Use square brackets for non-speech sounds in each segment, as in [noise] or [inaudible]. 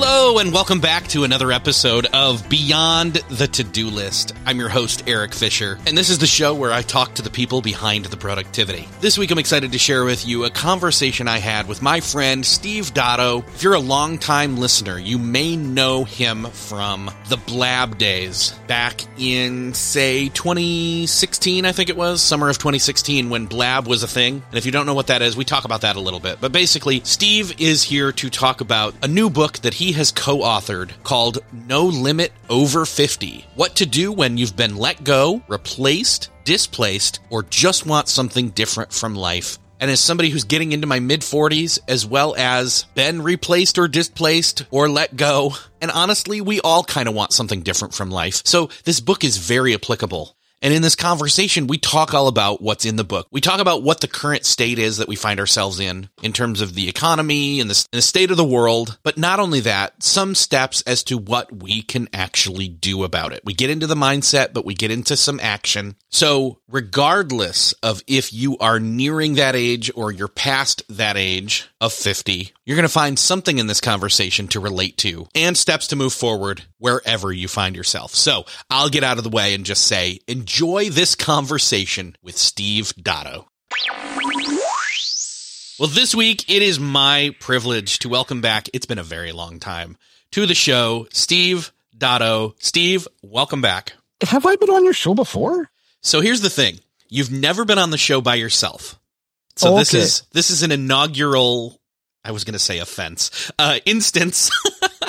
Hello, and welcome back to another episode of Beyond the To Do List. I'm your host, Eric Fisher, and this is the show where I talk to the people behind the productivity. This week, I'm excited to share with you a conversation I had with my friend Steve Dotto. If you're a longtime listener, you may know him from the Blab days back in, say, 2016, I think it was, summer of 2016, when Blab was a thing. And if you don't know what that is, we talk about that a little bit. But basically, Steve is here to talk about a new book that he has co authored called No Limit Over 50 What to Do When You've Been Let Go, Replaced, Displaced, or Just Want Something Different from Life. And as somebody who's getting into my mid 40s, as well as been replaced or displaced or let go, and honestly, we all kind of want something different from life. So this book is very applicable. And in this conversation, we talk all about what's in the book. We talk about what the current state is that we find ourselves in, in terms of the economy and the, and the, state of the world. But not only that, some steps as to what we can actually do about it. We get into the mindset, but we get into some action. So regardless of if you are nearing that age or you're past that age of 50, you're going to find something in this conversation to relate to and steps to move forward wherever you find yourself. So I'll get out of the way and just say, enjoy this conversation with Steve Dotto. Well, this week it is my privilege to welcome back, it's been a very long time, to the show, Steve Dotto. Steve, welcome back. Have I been on your show before? So here's the thing. You've never been on the show by yourself. So okay. this is this is an inaugural I was going to say offense. Uh instance.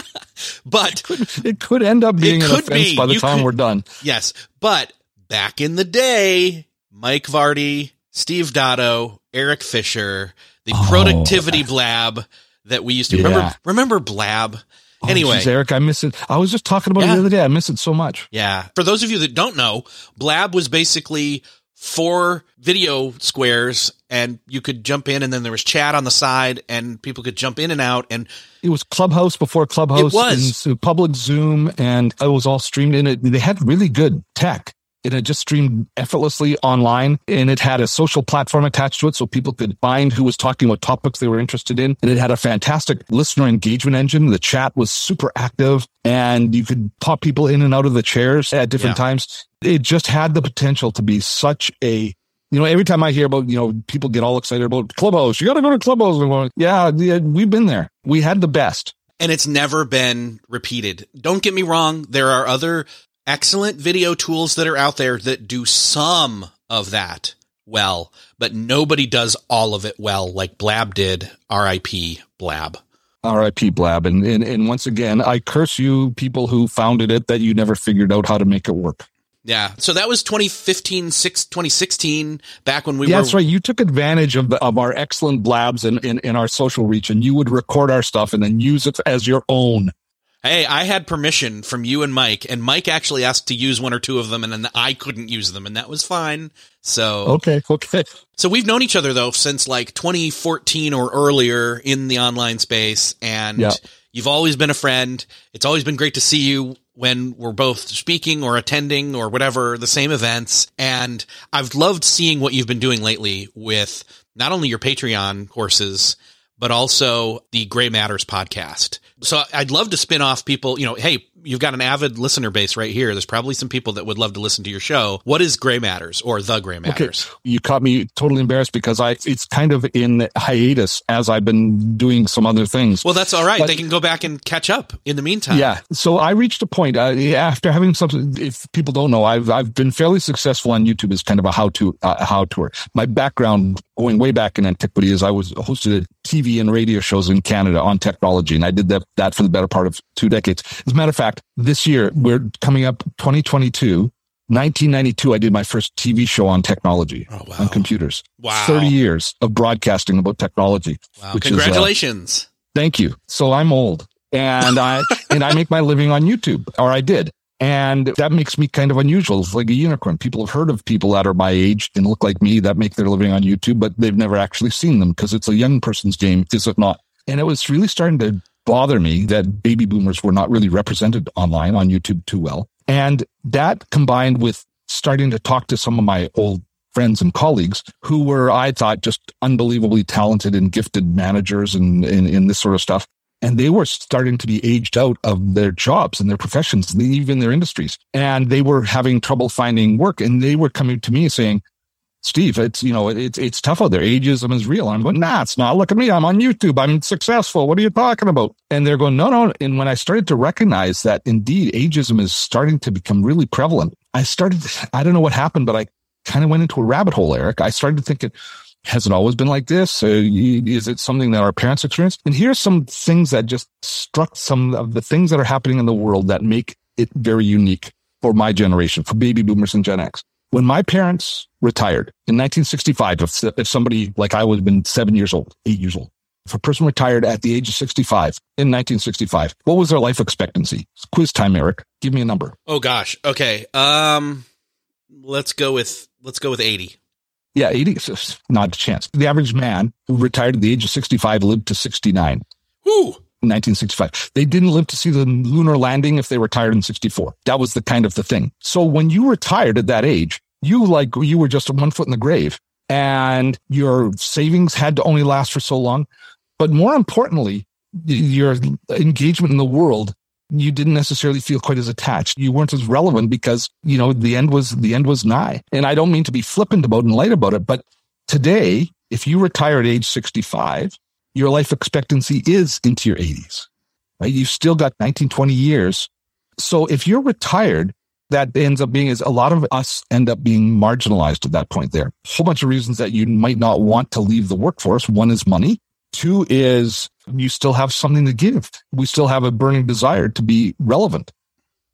[laughs] but it could, it could, end up being an offense be. by the you time could, we're done. Yes. But back in the day, Mike Vardy, Steve Dotto, Eric Fisher, the oh, productivity blab that we used to yeah. remember remember blab Oh, anyway, geez, Eric, I miss it. I was just talking about yeah. it the other day. I miss it so much. Yeah. For those of you that don't know, Blab was basically four video squares and you could jump in and then there was chat on the side and people could jump in and out and it was clubhouse before clubhouse it was. public zoom and it was all streamed in it. They had really good tech it had just streamed effortlessly online and it had a social platform attached to it so people could find who was talking what topics they were interested in. And it had a fantastic listener engagement engine. The chat was super active and you could pop people in and out of the chairs at different yeah. times. It just had the potential to be such a you know, every time I hear about, you know, people get all excited about Clubhouse, you got to go to Clubhouse. Going, yeah, yeah, we've been there. We had the best and it's never been repeated. Don't get me wrong. There are other excellent video tools that are out there that do some of that well, but nobody does all of it well like Blab did. RIP Blab. RIP Blab. And, and, and once again, I curse you people who founded it that you never figured out how to make it work. Yeah. So that was 2015, 6, 2016, back when we yeah, were. That's right. You took advantage of, the, of our excellent blabs and in, in our social reach and you would record our stuff and then use it as your own. Hey, I had permission from you and Mike, and Mike actually asked to use one or two of them, and then I couldn't use them, and that was fine. So okay, okay. So we've known each other though since like 2014 or earlier in the online space, and yeah. you've always been a friend. It's always been great to see you when we're both speaking or attending or whatever the same events. And I've loved seeing what you've been doing lately with not only your Patreon courses but also the Gray Matters podcast. So I'd love to spin off people, you know, hey, you've got an avid listener base right here. There's probably some people that would love to listen to your show. What is Gray Matters or the Gray Matters? Okay. You caught me totally embarrassed because I it's kind of in hiatus as I've been doing some other things. Well, that's all right. But, they can go back and catch up in the meantime. Yeah. So I reached a point uh, after having some. If people don't know, I've I've been fairly successful on YouTube as kind of a how to uh, how tour. My background going way back in antiquity is I was hosted TV and radio shows in Canada on technology. And I did that, that for the better part of two decades. As a matter of fact, this year we're coming up 2022. 1992, I did my first TV show on technology oh, wow. on computers. Wow. 30 years of broadcasting about technology. Wow. Congratulations. Is, uh, thank you. So I'm old and I, [laughs] and I make my living on YouTube or I did. And that makes me kind of unusual. It's like a unicorn. People have heard of people that are my age and look like me that make their living on YouTube, but they've never actually seen them because it's a young person's game, is it not? And it was really starting to bother me that baby boomers were not really represented online on YouTube too well. And that combined with starting to talk to some of my old friends and colleagues who were, I thought, just unbelievably talented and gifted managers and in this sort of stuff and they were starting to be aged out of their jobs and their professions, even their industries. And they were having trouble finding work. And they were coming to me saying, Steve, it's, you know, it's, it's tough out there. Ageism is real. I'm going, nah, it's not. Look at me. I'm on YouTube. I'm successful. What are you talking about? And they're going, no, no. And when I started to recognize that indeed ageism is starting to become really prevalent, I started, I don't know what happened, but I kind of went into a rabbit hole, Eric. I started to thinking, has it always been like this? Uh, is it something that our parents experienced? And here's some things that just struck some of the things that are happening in the world that make it very unique for my generation, for baby boomers and Gen X. When my parents retired in 1965, if, if somebody like I would have been seven years old, eight years old, if a person retired at the age of 65 in 1965, what was their life expectancy? It's quiz time, Eric. Give me a number. Oh gosh. Okay. Um, let's go with, let's go with 80. Yeah, 80, is not a chance. The average man who retired at the age of 65 lived to 69. Who? 1965. They didn't live to see the lunar landing if they retired in 64. That was the kind of the thing. So when you retired at that age, you like, you were just one foot in the grave and your savings had to only last for so long. But more importantly, your engagement in the world you didn't necessarily feel quite as attached. You weren't as relevant because, you know, the end was, the end was nigh. And I don't mean to be flippant about and light about it, but today, if you retire at age 65, your life expectancy is into your 80s, right? You've still got 19, 20 years. So if you're retired, that ends up being is a lot of us end up being marginalized at that point there. A whole bunch of reasons that you might not want to leave the workforce. One is money. Two is you still have something to give. We still have a burning desire to be relevant,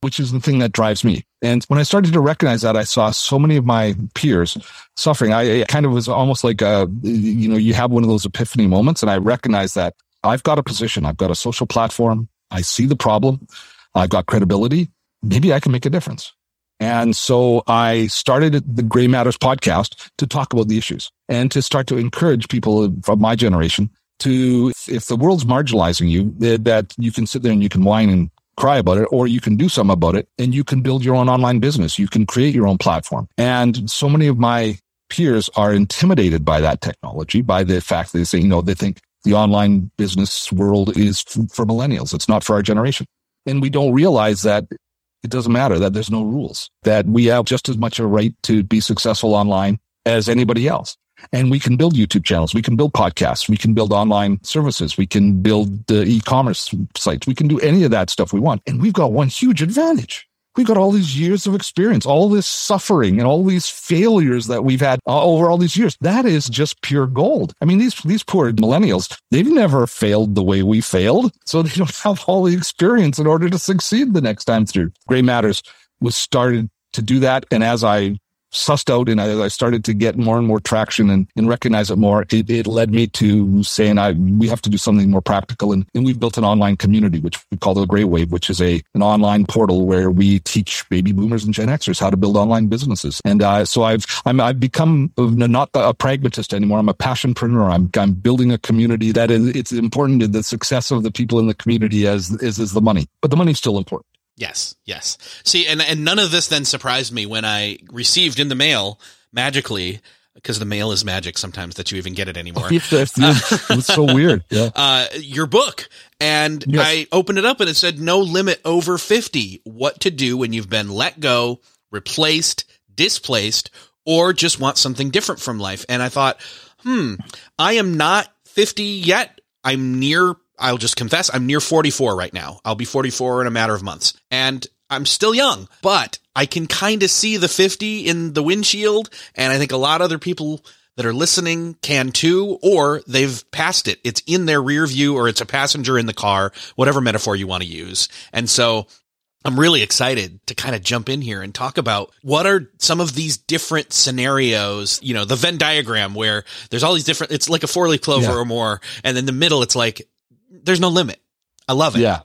which is the thing that drives me. And when I started to recognize that, I saw so many of my peers suffering. I, kind of was almost like, a, you know, you have one of those epiphany moments. And I recognized that I've got a position. I've got a social platform. I see the problem. I've got credibility. Maybe I can make a difference. And so I started the Gray Matters podcast to talk about the issues and to start to encourage people from my generation to, if the world's marginalizing you, that you can sit there and you can whine and cry about it, or you can do something about it and you can build your own online business. You can create your own platform. And so many of my peers are intimidated by that technology, by the fact that they say, you know, they think the online business world is for millennials. It's not for our generation. And we don't realize that it doesn't matter that there's no rules, that we have just as much a right to be successful online as anybody else. And we can build YouTube channels. We can build podcasts. We can build online services. We can build uh, e-commerce sites. We can do any of that stuff we want. And we've got one huge advantage. We've got all these years of experience, all this suffering and all these failures that we've had uh, over all these years. That is just pure gold. I mean, these, these poor millennials, they've never failed the way we failed. So they don't have all the experience in order to succeed the next time through. Gray Matters was started to do that. And as I sussed out and I, I, started to get more and more traction and, and recognize it more, it, it led me to saying I we have to do something more practical. And, and we've built an online community, which we call the Gray Wave, which is a an online portal where we teach baby boomers and Gen Xers how to build online businesses. And uh, so I've I'm, I've become not a pragmatist anymore. I'm a passionpreneur. I'm I'm building a community that is it's important to the success of the people in the community as is is the money, but the money's still important. Yes, yes. See, and and none of this then surprised me when I received in the mail magically because the mail is magic sometimes that you even get it anymore. [laughs] [laughs] it's so weird. Yeah. Uh, your book. And yes. I opened it up and it said no limit over 50. What to do when you've been let go, replaced, displaced, or just want something different from life. And I thought, hmm, I am not 50 yet. I'm near I'll just confess, I'm near 44 right now. I'll be 44 in a matter of months. And I'm still young, but I can kind of see the 50 in the windshield. And I think a lot of other people that are listening can too, or they've passed it. It's in their rear view or it's a passenger in the car, whatever metaphor you want to use. And so I'm really excited to kind of jump in here and talk about what are some of these different scenarios, you know, the Venn diagram where there's all these different, it's like a four leaf clover yeah. or more. And in the middle, it's like, there's no limit. I love it. Yeah.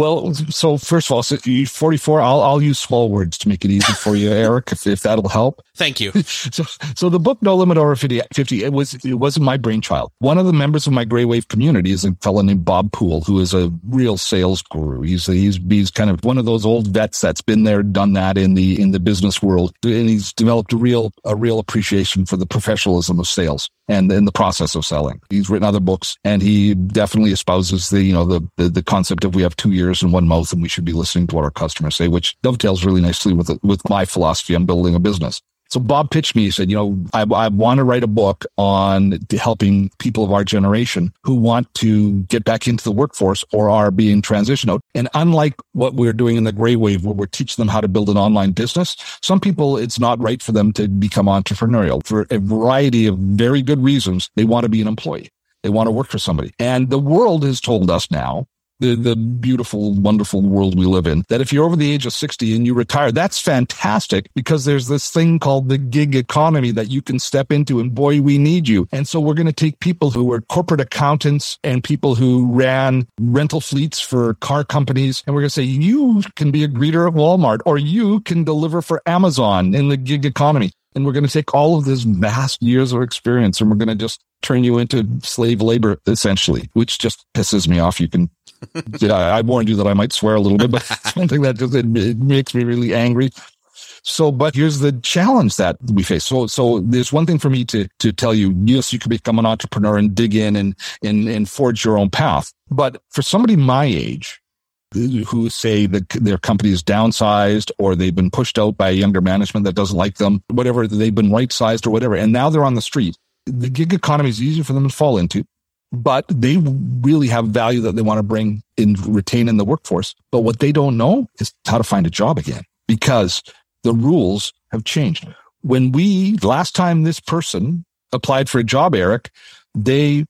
Well, so first of all, so 44, I'll, I'll use small words to make it easy for you, [laughs] Eric, if, if that'll help. Thank you. [laughs] so, so the book No Limit Over 50, 50, it was, it wasn't my brainchild. One of the members of my Gray Wave community is a fellow named Bob Poole, who is a real sales guru. He's, he's, he's kind of one of those old vets that's been there, done that in the, in the business world. And he's developed a real, a real appreciation for the professionalism of sales and in the process of selling. He's written other books and he definitely espouses the, you know, the, the, the concept of we have two ears and one mouth and we should be listening to what our customers say, which dovetails really nicely with, with my philosophy on building a business. So Bob pitched me. He said, you know, I, I want to write a book on helping people of our generation who want to get back into the workforce or are being transitioned out. And unlike what we're doing in the gray wave, where we're teaching them how to build an online business, some people, it's not right for them to become entrepreneurial for a variety of very good reasons. They want to be an employee. They want to work for somebody. And the world has told us now the, the beautiful, wonderful world we live in, that if you're over the age of 60 and you retire, that's fantastic because there's this thing called the gig economy that you can step into and boy, we need you. And so we're going to take people who were corporate accountants and people who ran rental fleets for car companies. And we're going to say, you can be a greeter at Walmart or you can deliver for Amazon in the gig economy. And we're going to take all of this vast years of experience and we're going to just turn you into slave labor, essentially, which just pisses me off. You can, [laughs] yeah, I warned you that I might swear a little bit, but [laughs] it's one thing that just, it, it makes me really angry. So, but here's the challenge that we face. So, so there's one thing for me to, to tell you, yes, you can become an entrepreneur and dig in and, and, and forge your own path. But for somebody my age, who say that their company is downsized or they've been pushed out by younger management that doesn't like them, whatever, they've been right sized or whatever. And now they're on the street. The gig economy is easy for them to fall into, but they really have value that they want to bring and retain in the workforce. But what they don't know is how to find a job again because the rules have changed. When we, last time this person applied for a job, Eric, they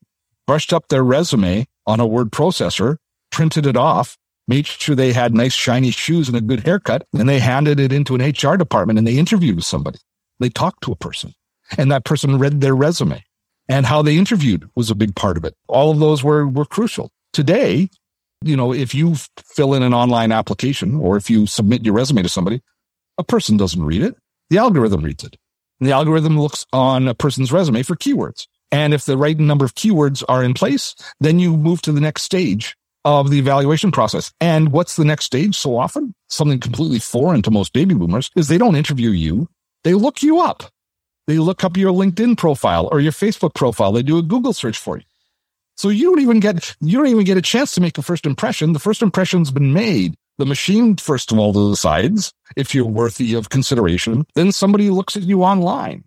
brushed up their resume on a word processor, printed it off, made sure they had nice shiny shoes and a good haircut, and they handed it into an HR department and they interviewed with somebody. They talked to a person and that person read their resume and how they interviewed was a big part of it. All of those were, were crucial. Today, you know, if you fill in an online application or if you submit your resume to somebody, a person doesn't read it. The algorithm reads it. And the algorithm looks on a person's resume for keywords. And if the right number of keywords are in place, then you move to the next stage of the evaluation process. And what's the next stage so often? Something completely foreign to most baby boomers is they don't interview you. They look you up. They look up your LinkedIn profile or your Facebook profile. They do a Google search for you. So you don't even get, you don't even get a chance to make a first impression. The first impression's been made. The machine, first of all, decides if you're worthy of consideration. Then somebody looks at you online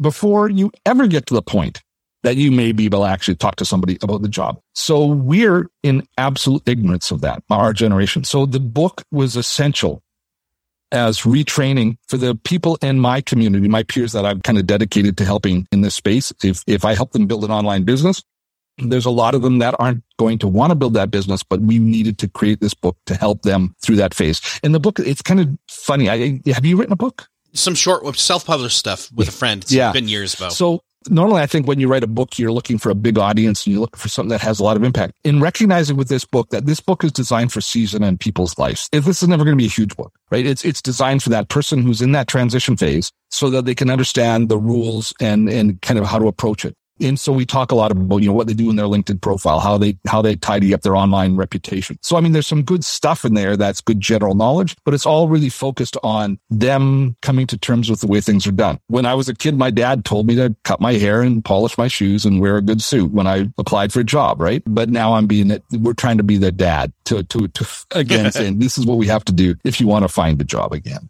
before you ever get to the point that you may be able to actually talk to somebody about the job. So we're in absolute ignorance of that, our generation. So the book was essential as retraining for the people in my community, my peers that I'm kind of dedicated to helping in this space. If, if I help them build an online business, there's a lot of them that aren't going to want to build that business, but we needed to create this book to help them through that phase. In the book, it's kind of funny. I, have you written a book? Some short self-published stuff with a friend. It's yeah. been years ago. So normally I think when you write a book, you're looking for a big audience and you're looking for something that has a lot of impact. In recognizing with this book that this book is designed for season and people's lives. If this is never going to be a huge book, right? It's, it's designed for that person who's in that transition phase so that they can understand the rules and, and kind of how to approach it. And so we talk a lot about, you know, what they do in their LinkedIn profile, how they, how they tidy up their online reputation. So, I mean, there's some good stuff in there that's good general knowledge, but it's all really focused on them coming to terms with the way things are done. When I was a kid, my dad told me to cut my hair and polish my shoes and wear a good suit when I applied for a job, right? But now I'm being, we're trying to be the dad to, to, to again [laughs] saying this is what we have to do if you want to find a job again.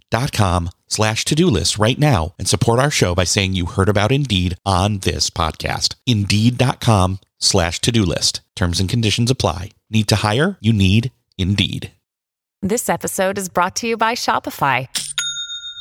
slash to-do list right now and support our show by saying you heard about Indeed on this podcast. Indeed.com slash to-do list. Terms and conditions apply. Need to hire? You need Indeed. This episode is brought to you by Shopify.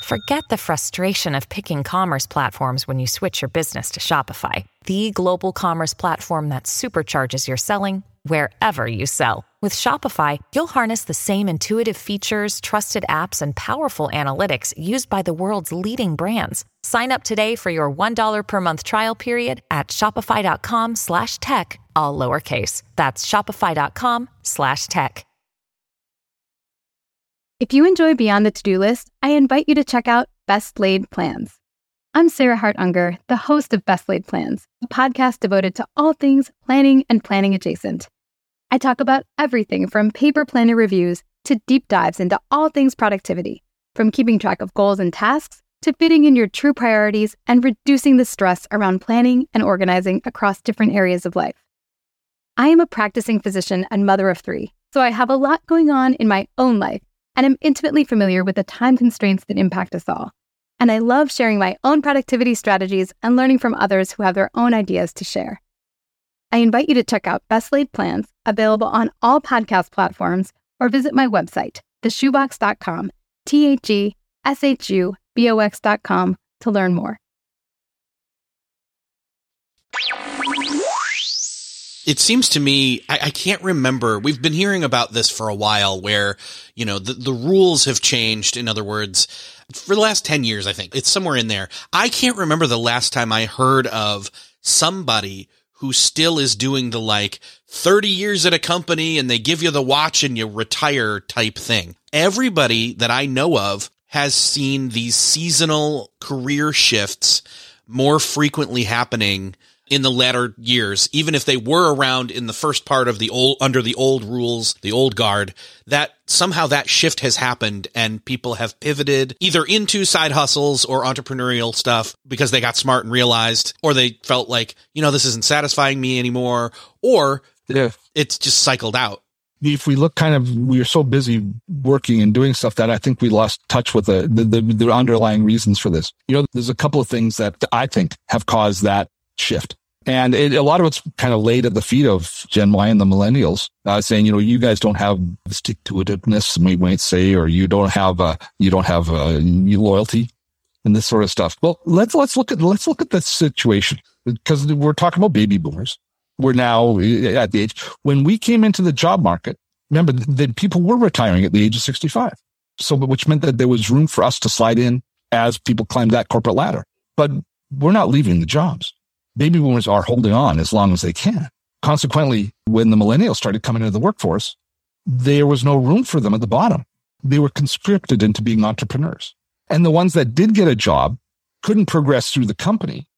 Forget the frustration of picking commerce platforms when you switch your business to Shopify, the global commerce platform that supercharges your selling wherever you sell. With Shopify, you'll harness the same intuitive features, trusted apps, and powerful analytics used by the world's leading brands. Sign up today for your $1 per month trial period at shopify.com slash tech, all lowercase. That's shopify.com slash tech. If you enjoy Beyond the To Do List, I invite you to check out Best Laid Plans. I'm Sarah Hart Unger, the host of Best Laid Plans, a podcast devoted to all things planning and planning adjacent. I talk about everything from paper planner reviews to deep dives into all things productivity, from keeping track of goals and tasks to fitting in your true priorities and reducing the stress around planning and organizing across different areas of life. I am a practicing physician and mother of three, so I have a lot going on in my own life and am intimately familiar with the time constraints that impact us all. And I love sharing my own productivity strategies and learning from others who have their own ideas to share. I invite you to check out Best Laid Plans, available on all podcast platforms, or visit my website, theshubox.com, T H E S H U B O X.com, to learn more. it seems to me I, I, can't remember we've been hearing about this for a while where you know the, the rules have changed in other words for the last 10 years i think it's somewhere in there i can't remember the last time i heard of somebody who still is doing the like 30 years at a company and they give you the watch and you retire type thing. Everybody that i know of has seen these seasonal career shifts more frequently happening in the latter years, even if they were around in the first part of the old, under the old rules, the old guard, that somehow that shift has happened and people have pivoted either into side hustles or entrepreneurial stuff because they got smart and realized, or they felt like, you know, this isn't satisfying me anymore, or yeah. it's just cycled out if we look kind of, we are so busy working and doing stuff that I think we lost touch with the, the, the, the, underlying reasons for this. You know, there's a couple of things that I think have caused that shift. And it, a lot of it's kind of laid at the feet of Gen Y and the millennials, uh, saying, you know, you guys don't have stick to itiveness, we might say, or you don't have, uh, you don't have, uh, loyalty and this sort of stuff. Well, let's, let's look at, let's look at the situation because we're talking about baby boomers. We're now at the age when we came into the job market. Remember that people were retiring at the age of 65. So, which meant that there was room for us to slide in as people climbed that corporate ladder, but we're not leaving the jobs baby boomers are holding on as long as they can. Consequently, when the millennials started coming into the workforce, there was no room for them at the bottom. They were conscripted into being entrepreneurs. And the ones that did get a job couldn't progress through the company.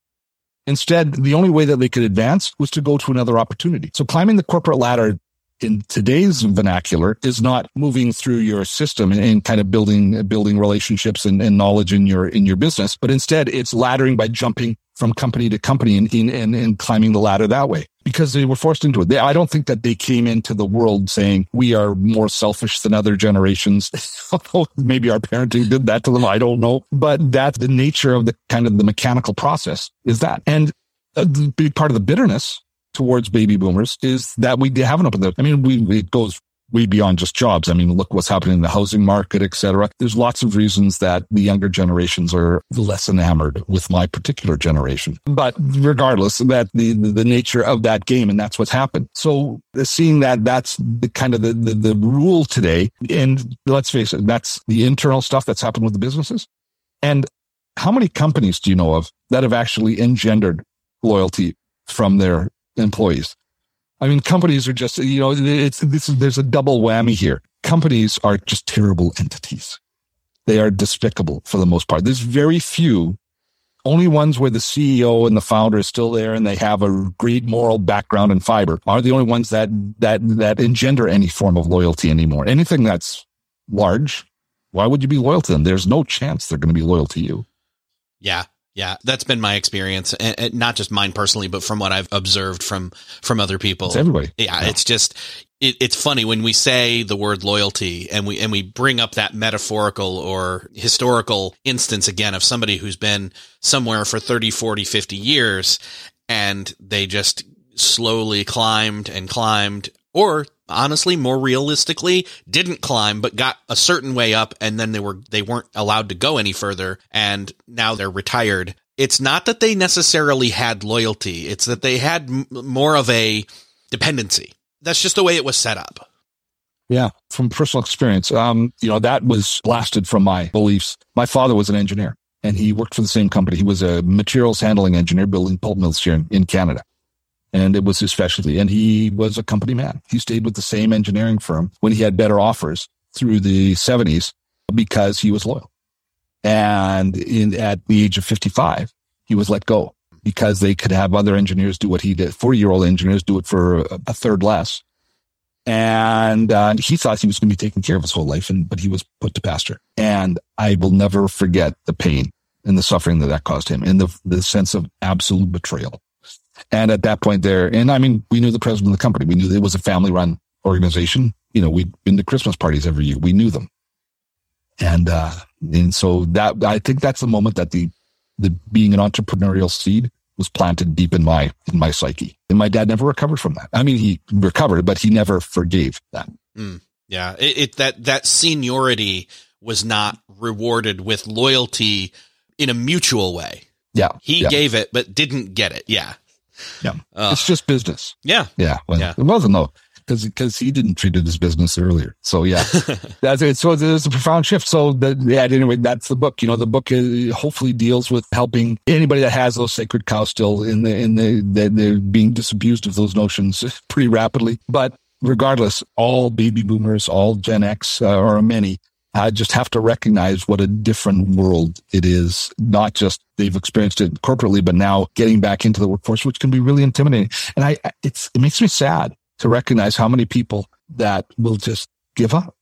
Instead, the only way that they could advance was to go to another opportunity. So climbing the corporate ladder in today's vernacular is not moving through your system and, and kind of building building relationships and, and, knowledge in your in your business, but instead it's laddering by jumping from company to company and, and, and climbing the ladder that way because they were forced into it. They, I don't think that they came into the world saying we are more selfish than other generations. [laughs] Maybe our parenting did that to them. I don't know, but that's the nature of the kind of the mechanical process is that. And a big part of the bitterness towards baby boomers is that we haven't opened the, I mean, we, it goes way beyond just jobs. I mean, look what's happening in the housing market, et cetera. There's lots of reasons that the younger generations are less enamored with my particular generation. But regardless, that the, the, nature of that game, and that's what's happened. So uh, seeing that that's the kind of the, the, the rule today. And let's face it, that's the internal stuff that's happened with the businesses. And how many companies do you know of that have actually engendered loyalty from their employees? I mean, companies are just, you know, it's, this, there's a double whammy here. Companies are just terrible entities. They are despicable for the most part. There's very few, only ones where the CEO and the founder is still there and they have a great moral background and fiber are the only ones that, that, that engender any form of loyalty anymore. Anything that's large, why would you be loyal to them? There's no chance they're going to be loyal to you. Yeah. Yeah, that's been my experience, and, and, not just mine personally, but from what I've observed from from other people. It's everybody. Yeah, yeah. it's just it, it's funny when we say the word loyalty and we and we bring up that metaphorical or historical instance again of somebody who's been somewhere for 30, 40, 50 years and they just slowly climbed and climbed or honestly more realistically didn't climb but got a certain way up and then they were they weren't allowed to go any further and now they're retired. It's not that they necessarily had loyalty. It's that they had m- more of a dependency. That's just the way it was set up. Yeah from personal experience. Um you know that was blasted from my beliefs. My father was an engineer and he worked for the same company. He was a materials handling engineer building pulp mills here in, in canada and it was his specialty. And he was a company man. He stayed with the same engineering firm when he had better offers through the 70s because he was loyal. And in, at the age of 55, he was let go because they could have other engineers do what he did. 40 year old engineers do it for a, third less. And uh, he thought he was going to be taken care of his whole life, and but he was put to pasture. And I will never forget the pain and the suffering that that caused him, and the the sense of absolute betrayal. And at that point there, and I mean, we knew the president of the company. We knew it was a family run organization. You know, we'd been to Christmas parties every year. We knew them. And, uh, and so that, I think that's the moment that the, the being an entrepreneurial seed was planted deep in my, in my psyche. And my dad never recovered from that. I mean, he recovered, but he never forgave that. Mm, yeah. It, it, that, that seniority was not rewarded with loyalty in a mutual way. Yeah. He yeah. gave it, but didn't get it. Yeah. Yeah. Uh, it's just business. Yeah. Yeah. Well, yeah. it wasn't though. Because because he didn't treat it as business earlier, so yeah, [laughs] that's it. So there's a profound shift. So that yeah, anyway, that's the book. You know, the book is, hopefully deals with helping anybody that has those sacred cows still in the in the they're being disabused of those notions [laughs] pretty rapidly. But regardless, all baby boomers, all Gen X, uh, or many I just have to recognize what a different world it is. Not just they've experienced it corporately, but now getting back into the workforce, which can be really intimidating. And I, it's, it makes me sad to recognize how many people that will just give up.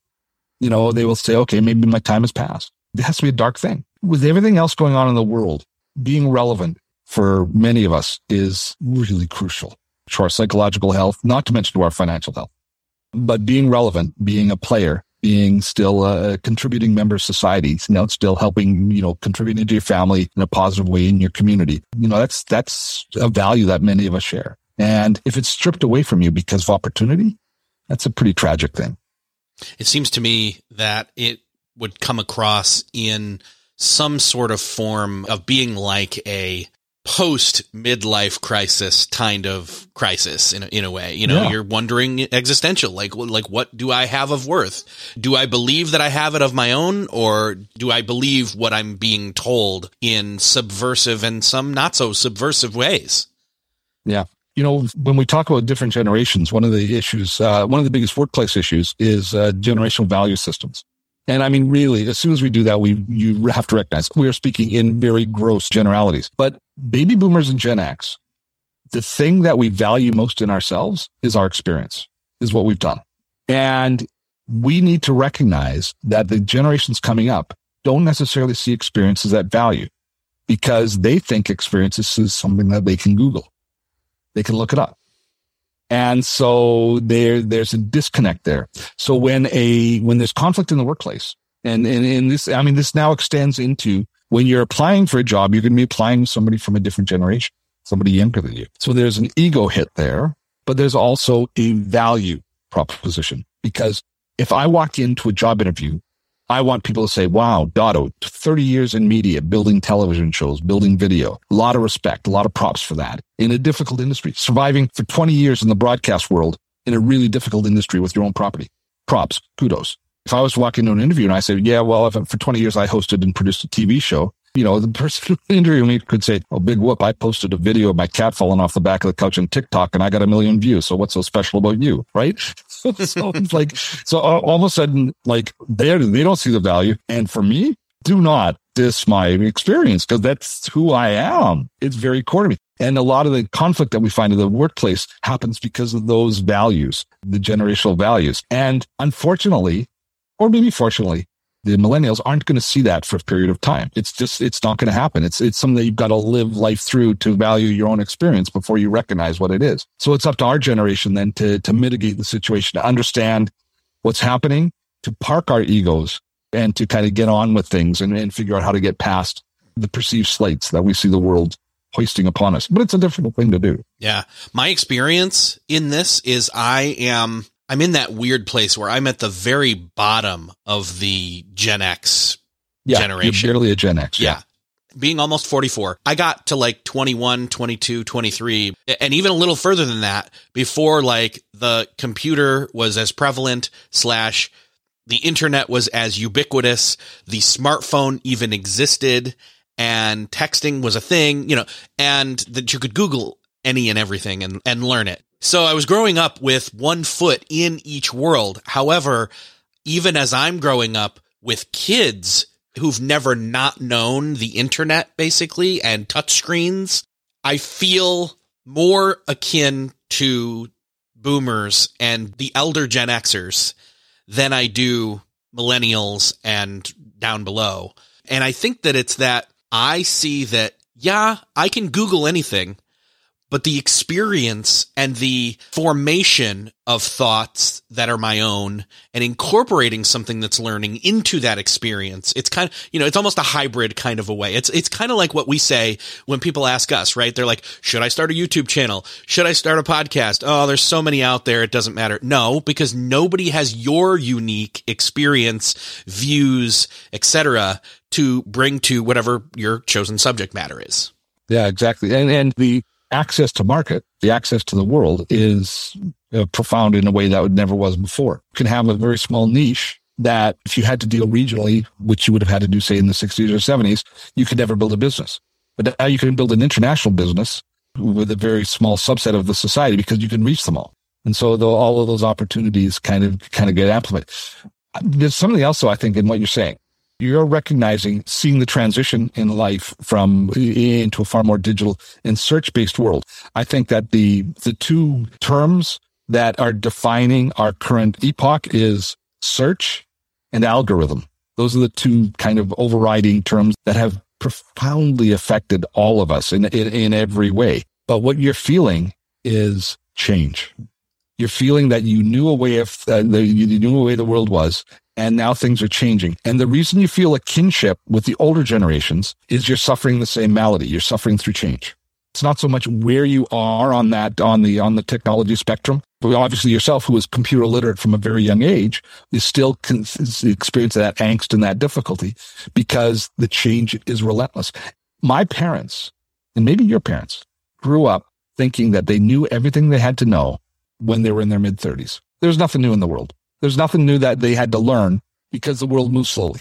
You know, they will say, okay, maybe my time has passed. It has to be a dark thing. With everything else going on in the world, being relevant for many of us is really crucial to our psychological health, not to mention to our financial health. But being relevant, being a player, being still a contributing member of society, you know, still helping, you know, contributing to your family in a positive way in your community. You know, that's, that's a value that many of us share. And if it's stripped away from you because of opportunity, that's a pretty tragic thing. It seems to me that it would come across in some sort of form of being like a post midlife crisis kind of crisis in a, in a way. You know, yeah. you're wondering existential, like, like, what do I have of worth? Do I believe that I have it of my own or do I believe what I'm being told in subversive and some not so subversive ways? Yeah. You know, when we talk about different generations, one of the issues, uh, one of the biggest workplace issues is uh, generational value systems. And I mean, really, as soon as we do that, we, you have to recognize we are speaking in very gross generalities, but baby boomers and Gen X, the thing that we value most in ourselves is our experience, is what we've done. And we need to recognize that the generations coming up don't necessarily see experiences at value because they think experiences is something that they can Google. They can look it up. And so there, there's a disconnect there. So when a, when there's conflict in the workplace and, and, and this, I mean, this now extends into when you're applying for a job, you're going to be applying to somebody from a different generation, somebody younger than you. So there's an ego hit there, but there's also a value proposition because if I walk into a job interview, I want people to say, wow, Dotto, 30 years in media, building television shows, building video, a lot of respect, a lot of props for that in a difficult industry, surviving for 20 years in the broadcast world in a really difficult industry with your own property. Props, kudos. If I was walking into an interview and I said, yeah, well, for 20 years I hosted and produced a TV show, you know, the person [laughs] interviewing me could say, oh, big whoop, I posted a video of my cat falling off the back of the couch on TikTok and I got a million views. So what's so special about you? Right. [laughs] so it's like, so all of a sudden, like they they don't see the value. And for me, do not diss my experience because that's who I am. It's very core to me. And a lot of the conflict that we find in the workplace happens because of those values, the generational values. And unfortunately, or maybe fortunately, the millennials aren't going to see that for a period of time. It's just, it's not going to happen. It's, it's something that you've got to live life through to value your own experience before you recognize what it is. So it's up to our generation then to, to mitigate the situation, to understand what's happening, to park our egos and to kind of get on with things and, and figure out how to get past the perceived slates that we see the world hoisting upon us. But it's a difficult thing to do. Yeah. My experience in this is I am I'm in that weird place where I'm at the very bottom of the Gen X yeah, generation. You're barely a Gen X. Yeah. yeah. Being almost 44, I got to like 21, 22, 23, and even a little further than that before like the computer was as prevalent slash the internet was as ubiquitous. The smartphone even existed and texting was a thing, you know, and that you could Google any and everything and, and learn it. So I was growing up with one foot in each world. However, even as I'm growing up with kids who've never not known the internet basically and touchscreens, I feel more akin to boomers and the elder Gen Xers than I do millennials and down below. And I think that it's that I see that, yeah, I can Google anything but the experience and the formation of thoughts that are my own and incorporating something that's learning into that experience. It's kind of, you know, it's almost a hybrid kind of a way. It's, it's kind of like what we say when people ask us, right? They're like, should I start a YouTube channel? Should I start a podcast? Oh, there's so many out there. It doesn't matter. No, because nobody has your unique experience, views, etc., to bring to whatever your chosen subject matter is. Yeah, exactly. And, and the, access to market, the access to the world is uh, profound in a way that would never was before. You can have a very small niche that if you had to deal regionally, which you would have had to do, say, in the 60s or 70s, you could never build a business. But now you can build an international business with a very small subset of the society because you can reach them all. And so the, all of those opportunities kind of, kind of get amplified. There's something else, though, I think, in what you're saying you're recognizing, seeing the transition in life from into a far more digital and search based world. I think that the, the two terms that are defining our current epoch is search and algorithm. Those are the two kind of overriding terms that have profoundly affected all of us in, in, in every way. But what you're feeling is change. You're feeling that you knew a way of, uh, you knew a way the world was and now things are changing. And the reason you feel a kinship with the older generations is you're suffering the same malady. You're suffering through change. It's not so much where you are on that, on the, on the technology spectrum. But obviously yourself, who is computer literate from a very young age, is still con- experiencing that angst and that difficulty because the change is relentless. My parents, and maybe your parents, grew up thinking that they knew everything they had to know when they were in their mid 30s. There's nothing new in the world. There's nothing new that they had to learn because the world moves slowly.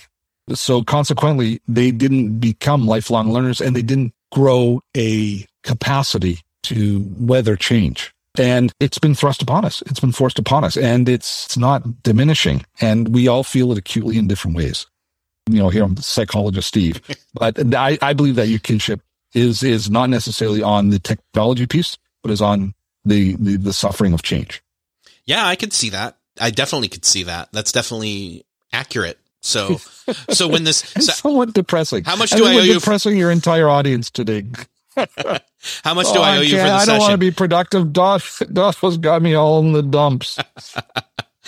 So consequently, they didn't become lifelong learners and they didn't grow a capacity to weather change. And it's been thrust upon us. It's been forced upon us and it's, it's not diminishing. And we all feel it acutely in different ways. You know, here I'm psychologist Steve, [laughs] but I, I believe that your kinship is, is not necessarily on the technology piece, but is on the, the, the suffering of change. Yeah, I could see that. I definitely could see that. That's definitely accurate. So, [laughs] so when this so, somewhat depressing. How much do I, I owe you? Depressing your entire audience today. [laughs] how much do oh, I owe I you for the I session? I don't want to be productive. Dot Dot was got me all in the dumps.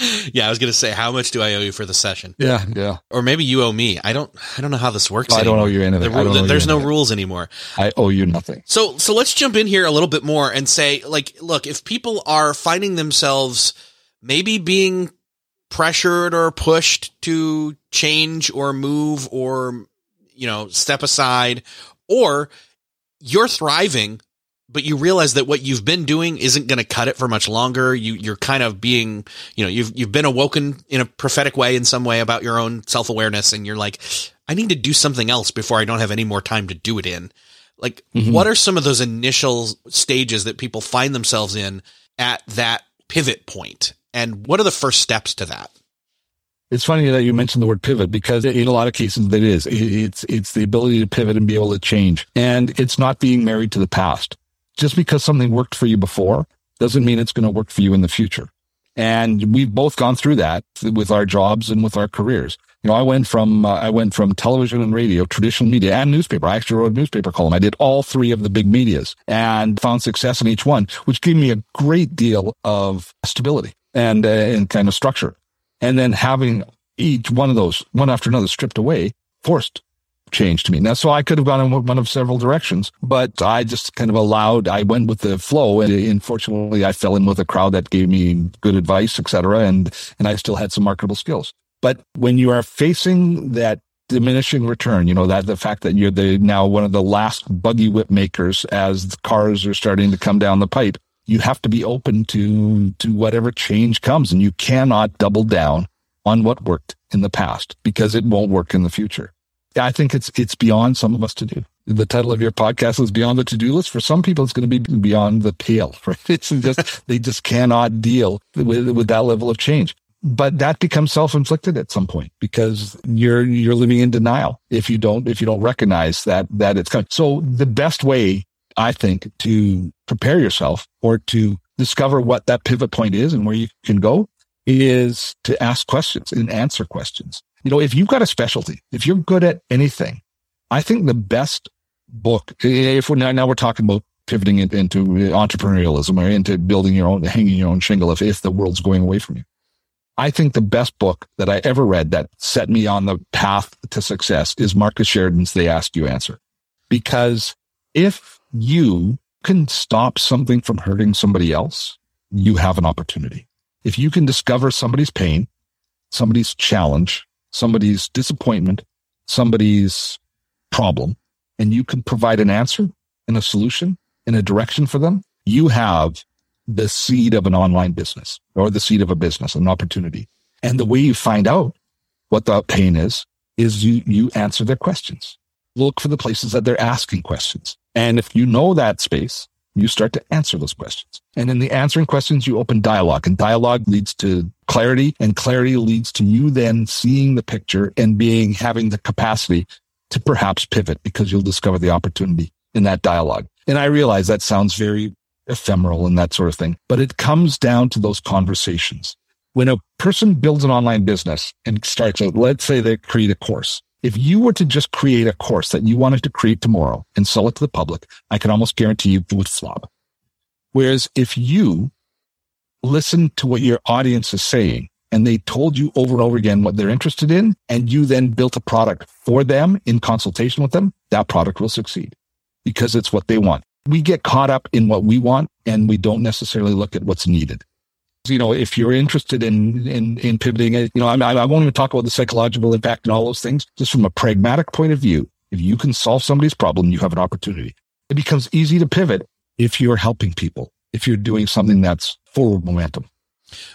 [laughs] yeah, I was gonna say, how much do I owe you for the session? Yeah, yeah. Or maybe you owe me. I don't. I don't know how this works. I don't owe you anything. The, there's no anything. rules anymore. I owe you nothing. So, so let's jump in here a little bit more and say, like, look, if people are finding themselves maybe being pressured or pushed to change or move or, you know, step aside or you're thriving, but you realize that what you've been doing isn't going to cut it for much longer. You, you're kind of being, you know, you've, you've been awoken in a prophetic way in some way about your own self awareness. And you're like, I need to do something else before I don't have any more time to do it in. Like, mm-hmm. what are some of those initial stages that people find themselves in at that pivot point? And what are the first steps to that? It's funny that you mentioned the word pivot because in a lot of cases it is. It's, it's the ability to pivot and be able to change. And it's not being married to the past. Just because something worked for you before doesn't mean it's going to work for you in the future. And we've both gone through that with our jobs and with our careers. You know, I went from, uh, I went from television and radio, traditional media and newspaper. I actually wrote a newspaper column. I did all three of the big medias and found success in each one, which gave me a great deal of stability and, uh, and kind of structure. And then having each one of those, one after another stripped away, forced change to me. Now, so I could have gone in one of several directions, but I just kind of allowed, I went with the flow. And unfortunately, I fell in with a crowd that gave me good advice, etc. And, and I still had some marketable skills. But when you are facing that diminishing return, you know, that the fact that you're the now one of the last buggy whip makers as the cars are starting to come down the pipe, you have to be open to, to whatever change comes and you cannot double down on what worked in the past because it won't work in the future. I think it's, it's beyond some of us to do. The title of your podcast is beyond the to-do list. For some people, it's going to be beyond the pale, [laughs] right? It's just, they just cannot deal with, with that level of change but that becomes self-inflicted at some point because you're you're living in denial if you don't if you don't recognize that that it's coming. So the best way I think to prepare yourself or to discover what that pivot point is and where you can go is to ask questions and answer questions. You know, if you've got a specialty, if you're good at anything, I think the best book, if we're now, now we're talking about pivoting it into entrepreneurialism or into building your own, hanging your own shingle if, if the world's going away from you. I think the best book that I ever read that set me on the path to success is Marcus Sheridan's They Ask You Answer. Because if you can stop something from hurting somebody else, you have an opportunity. If you can discover somebody's pain, somebody's challenge, somebody's disappointment, somebody's problem, and you can provide an answer and a solution and a direction for them, you have the seed of an online business or the seed of a business, an opportunity. And the way you find out what the pain is, is you, you answer their questions. Look for the places that they're asking questions. And if you know that space, you start to answer those questions. And in the answering questions, you open dialogue and dialogue leads to clarity and clarity leads to you then seeing the picture and being, having the capacity to perhaps pivot because you'll discover the opportunity in that dialogue. And I realize that sounds very ephemeral and that sort of thing. But it comes down to those conversations. When a person builds an online business and starts out, let's say they create a course. If you were to just create a course that you wanted to create tomorrow and sell it to the public, I can almost guarantee you it would flop. Whereas if you listen to what your audience is saying and they told you over and over again what they're interested in, and you then built a product for them in consultation with them, that product will succeed because it's what they want we get caught up in what we want and we don't necessarily look at what's needed. You know, if you're interested in, in, in pivoting, you know, I, I won't even talk about the psychological impact and all those things. Just from a pragmatic point of view, if you can solve somebody's problem, you have an opportunity. It becomes easy to pivot if you're helping people, if you're doing something that's forward momentum.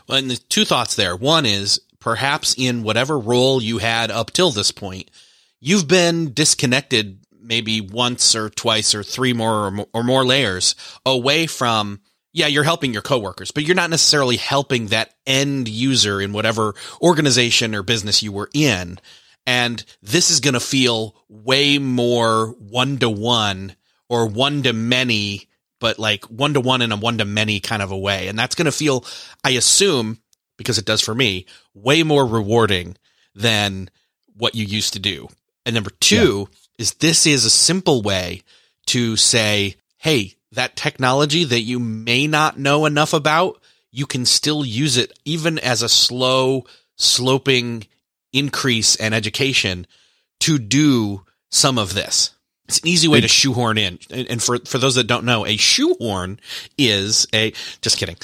Well, and the two thoughts there. One is perhaps in whatever role you had up till this point, you've been disconnected maybe once or twice or three more or, more or more layers away from yeah, you're helping your coworkers, but you're not necessarily helping that end user in whatever organization or business you were in. And this is going to feel way more one to one or one to many, but like one to one in a one to many kind of a way. And that's going to feel, I assume, because it does for me, way more rewarding than what you used to do. And number two, yeah is this is a simple way to say, Hey, that technology that you may not know enough about, you can still use it even as a slow sloping increase and education to do some of this. It's an easy way to shoehorn in. And for, for those that don't know, a shoehorn is a, just kidding.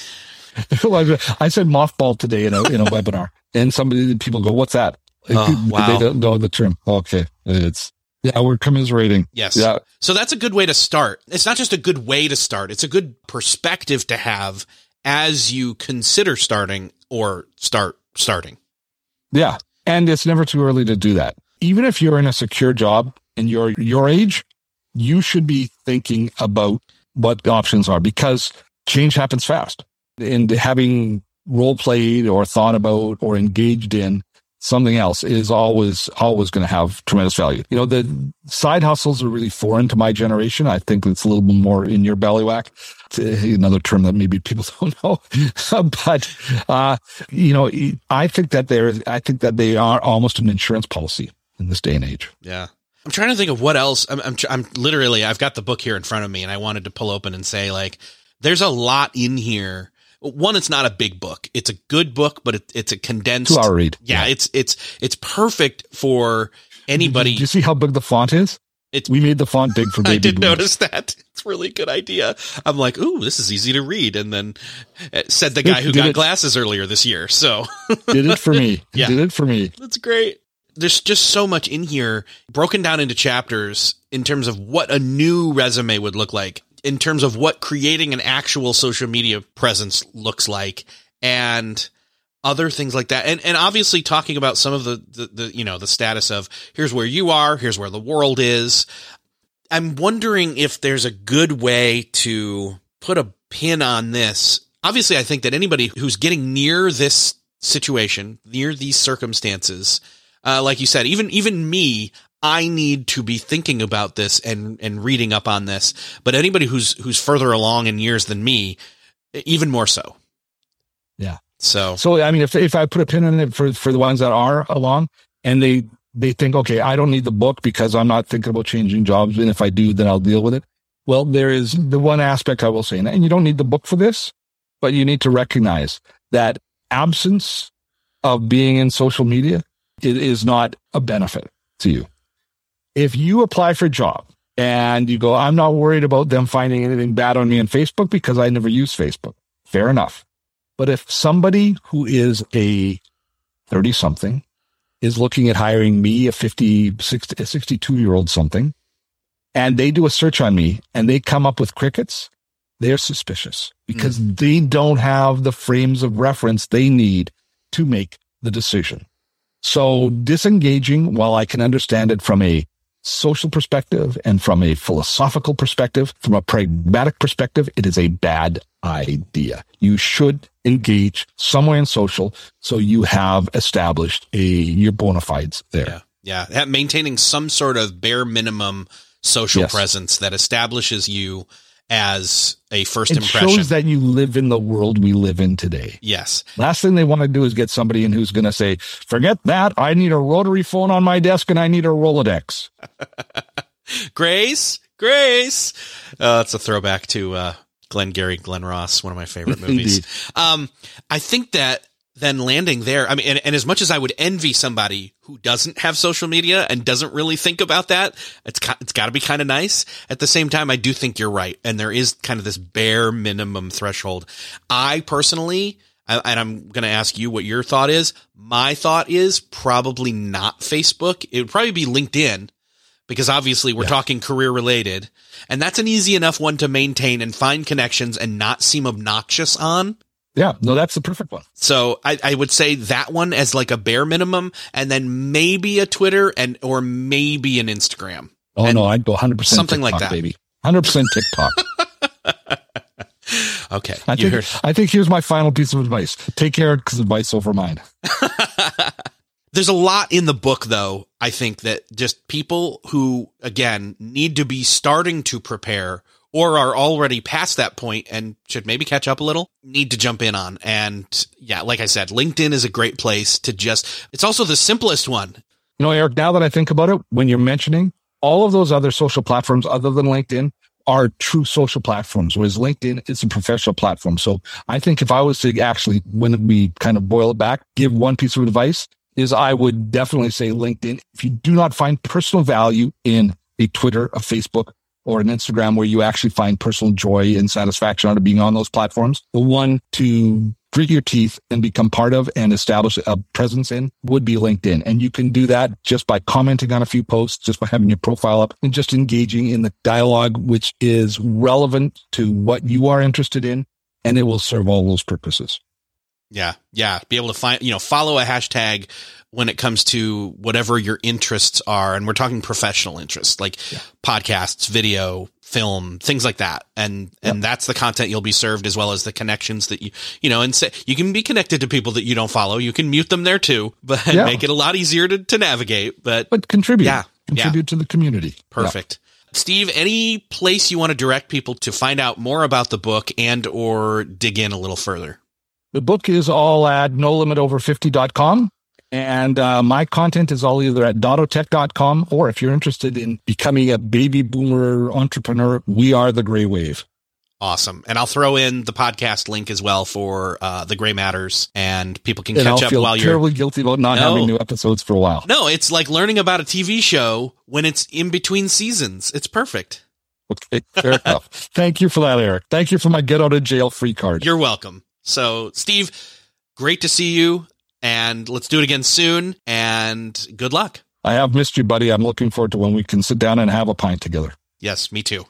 [laughs] I said mothball today in a in a webinar, [laughs] and somebody people go, "What's that?" Oh, wow. They don't know the term. Okay, it's yeah, we're commiserating. Yes. Yeah. So that's a good way to start. It's not just a good way to start. It's a good perspective to have as you consider starting or start starting. Yeah. And it's never too early to do that. Even if you're in a secure job and you're your age, you should be thinking about what the options are because change happens fast. And having role played or thought about or engaged in something else is always always going to have tremendous value. You know, the side hustles are really foreign to my generation. I think it's a little more in your ballywhack. Another term that maybe people [laughs] don't know, [laughs] but uh, you know, I think that they're I think that they are almost an insurance policy in this day and age. Yeah. I'm trying to think of what else. I'm, I'm, I'm literally, I've got the book here in front of me and I wanted to pull open and say like, there's a lot in here one, it's not a big book. It's a good book, but it, it's a condensed two hour read. Yeah, yeah, it's it's it's perfect for anybody. Do you see how big the font is? It's, we made the font big for [laughs] baby. I did boomers. notice that. It's really good idea. I'm like, ooh, this is easy to read. And then uh, said the guy who got it, glasses earlier this year. So [laughs] did it for me. [laughs] Yeah, did it for me. That's great. There's just so much in here broken down into chapters in terms of what a new resume would look like in terms of what creating an actual social media presence looks like and other things like that. And and obviously talking about some of the, the, the you know, the status of here's where you are, here's where the world is. I'm wondering if there's a good way to put a pin on this. Obviously, I think that anybody who's getting near this situation, near these circumstances, uh, like you said, even even me, I need to be thinking about this and and reading up on this. But anybody who's who's further along in years than me, even more so. Yeah. So so I mean, if if I put a pin in it for for the ones that are along and they they think, okay, I don't need the book because I'm not thinking about changing jobs, and if I do, then I'll deal with it. Well, there is the one aspect I will say, and you don't need the book for this, but you need to recognize that absence of being in social media it is not a benefit to you if you apply for a job and you go, I'm not worried about them finding anything bad on me on Facebook because I never use Facebook. Fair enough. But if somebody who is a 30 something is looking at hiring me, a 50, 60, 62 year old something, and they do a search on me and they come up with crickets, they're suspicious because mm. they don't have the frames of reference they need to make the decision. So disengaging, while I can understand it from a social perspective and from a philosophical perspective, from a pragmatic perspective, it is a bad idea. You should engage somewhere in social so you have established a your bona fides there. Yeah. Yeah. Maintaining some sort of bare minimum social yes. presence that establishes you as a first it impression. shows that you live in the world we live in today. Yes. Last thing they want to do is get somebody in who's going to say, forget that. I need a rotary phone on my desk and I need a Rolodex. [laughs] Grace, Grace. Uh, that's a throwback to, uh, Glengarry Glen Ross, one of my favorite [laughs] movies. um, I think that then landing there. I mean, and, and, as much as I would envy somebody who doesn't have social media and doesn't really think about that, it's it's got to be kind of nice. At the same time, I do think you're right, and there is kind of this bare minimum threshold. I personally, and I'm going to ask you what your thought is. My thought is probably not Facebook. It would probably be LinkedIn because obviously we're yeah. talking career related, and that's an easy enough one to maintain and find connections and not seem obnoxious on. Yeah, no, that's the perfect one. So I, I would say that one as like a bare minimum, and then maybe a Twitter and or maybe an Instagram. Oh and no, I'd go 100 percent something TikTok, like that, baby. 100 percent TikTok. [laughs] okay, I think heard. I think here's my final piece of advice: take care because advice over mine. [laughs] There's a lot in the book, though. I think that just people who, again, need to be starting to prepare or are already past that point and should maybe catch up a little need to jump in on. And yeah, like I said, LinkedIn is a great place to just, it's also the simplest one. You know, Eric, now that I think about it, when you're mentioning all of those other social platforms other than LinkedIn are true social platforms, whereas LinkedIn is a professional platform. So I think if I was to actually, when we kind of boil it back, give one piece of advice is I would definitely say LinkedIn. If you do not find personal value in a Twitter, a Facebook, or an Instagram where you actually find personal joy and satisfaction out of being on those platforms. The one to grit your teeth and become part of and establish a presence in would be LinkedIn. And you can do that just by commenting on a few posts, just by having your profile up and just engaging in the dialogue, which is relevant to what you are interested in. And it will serve all those purposes. Yeah. Yeah. Be able to find, you know, follow a hashtag when it comes to whatever your interests are. And we're talking professional interests like yeah. podcasts, video, film, things like that. And, yep. and that's the content you'll be served as well as the connections that you, you know, and say you can be connected to people that you don't follow. You can mute them there too, [laughs] but yeah. make it a lot easier to, to navigate, but, but contribute, yeah, contribute yeah. to the community. Perfect. Steve, any place you want to direct people to find out more about the book and or dig in a little further? The book is all at nolimitover50.com. And uh, my content is all either at dottotech.com or if you're interested in becoming a baby boomer entrepreneur, we are the gray wave. Awesome. And I'll throw in the podcast link as well for uh, the Gray Matters, and people can and catch I'll up while you're terribly guilty about not no. having new episodes for a while. No, it's like learning about a TV show when it's in between seasons. It's perfect. Okay, fair [laughs] enough. Thank you for that, Eric. Thank you for my get out of jail free card. You're welcome. So, Steve, great to see you, and let's do it again soon. And good luck. I have missed you, buddy. I'm looking forward to when we can sit down and have a pint together. Yes, me too.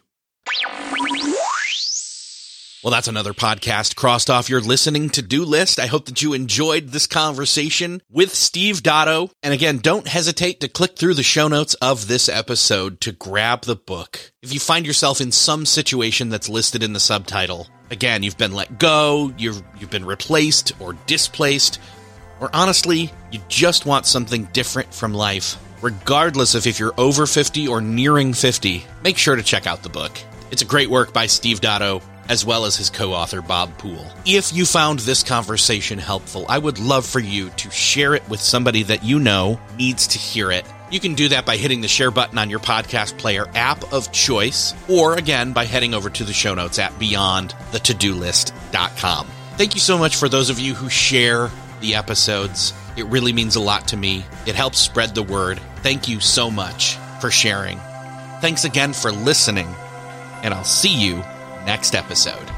Well, that's another podcast crossed off your listening to do list. I hope that you enjoyed this conversation with Steve Dotto. And again, don't hesitate to click through the show notes of this episode to grab the book. If you find yourself in some situation that's listed in the subtitle, again, you've been let go, you've, you've been replaced or displaced, or honestly, you just want something different from life. Regardless of if you're over 50 or nearing 50, make sure to check out the book. It's a great work by Steve Dotto as well as his co author Bob Poole. If you found this conversation helpful, I would love for you to share it with somebody that you know needs to hear it. You can do that by hitting the share button on your podcast player app of choice, or again by heading over to the show notes at beyondthetodolist.com. Thank you so much for those of you who share the episodes. It really means a lot to me. It helps spread the word. Thank you so much for sharing. Thanks again for listening, and I'll see you next episode.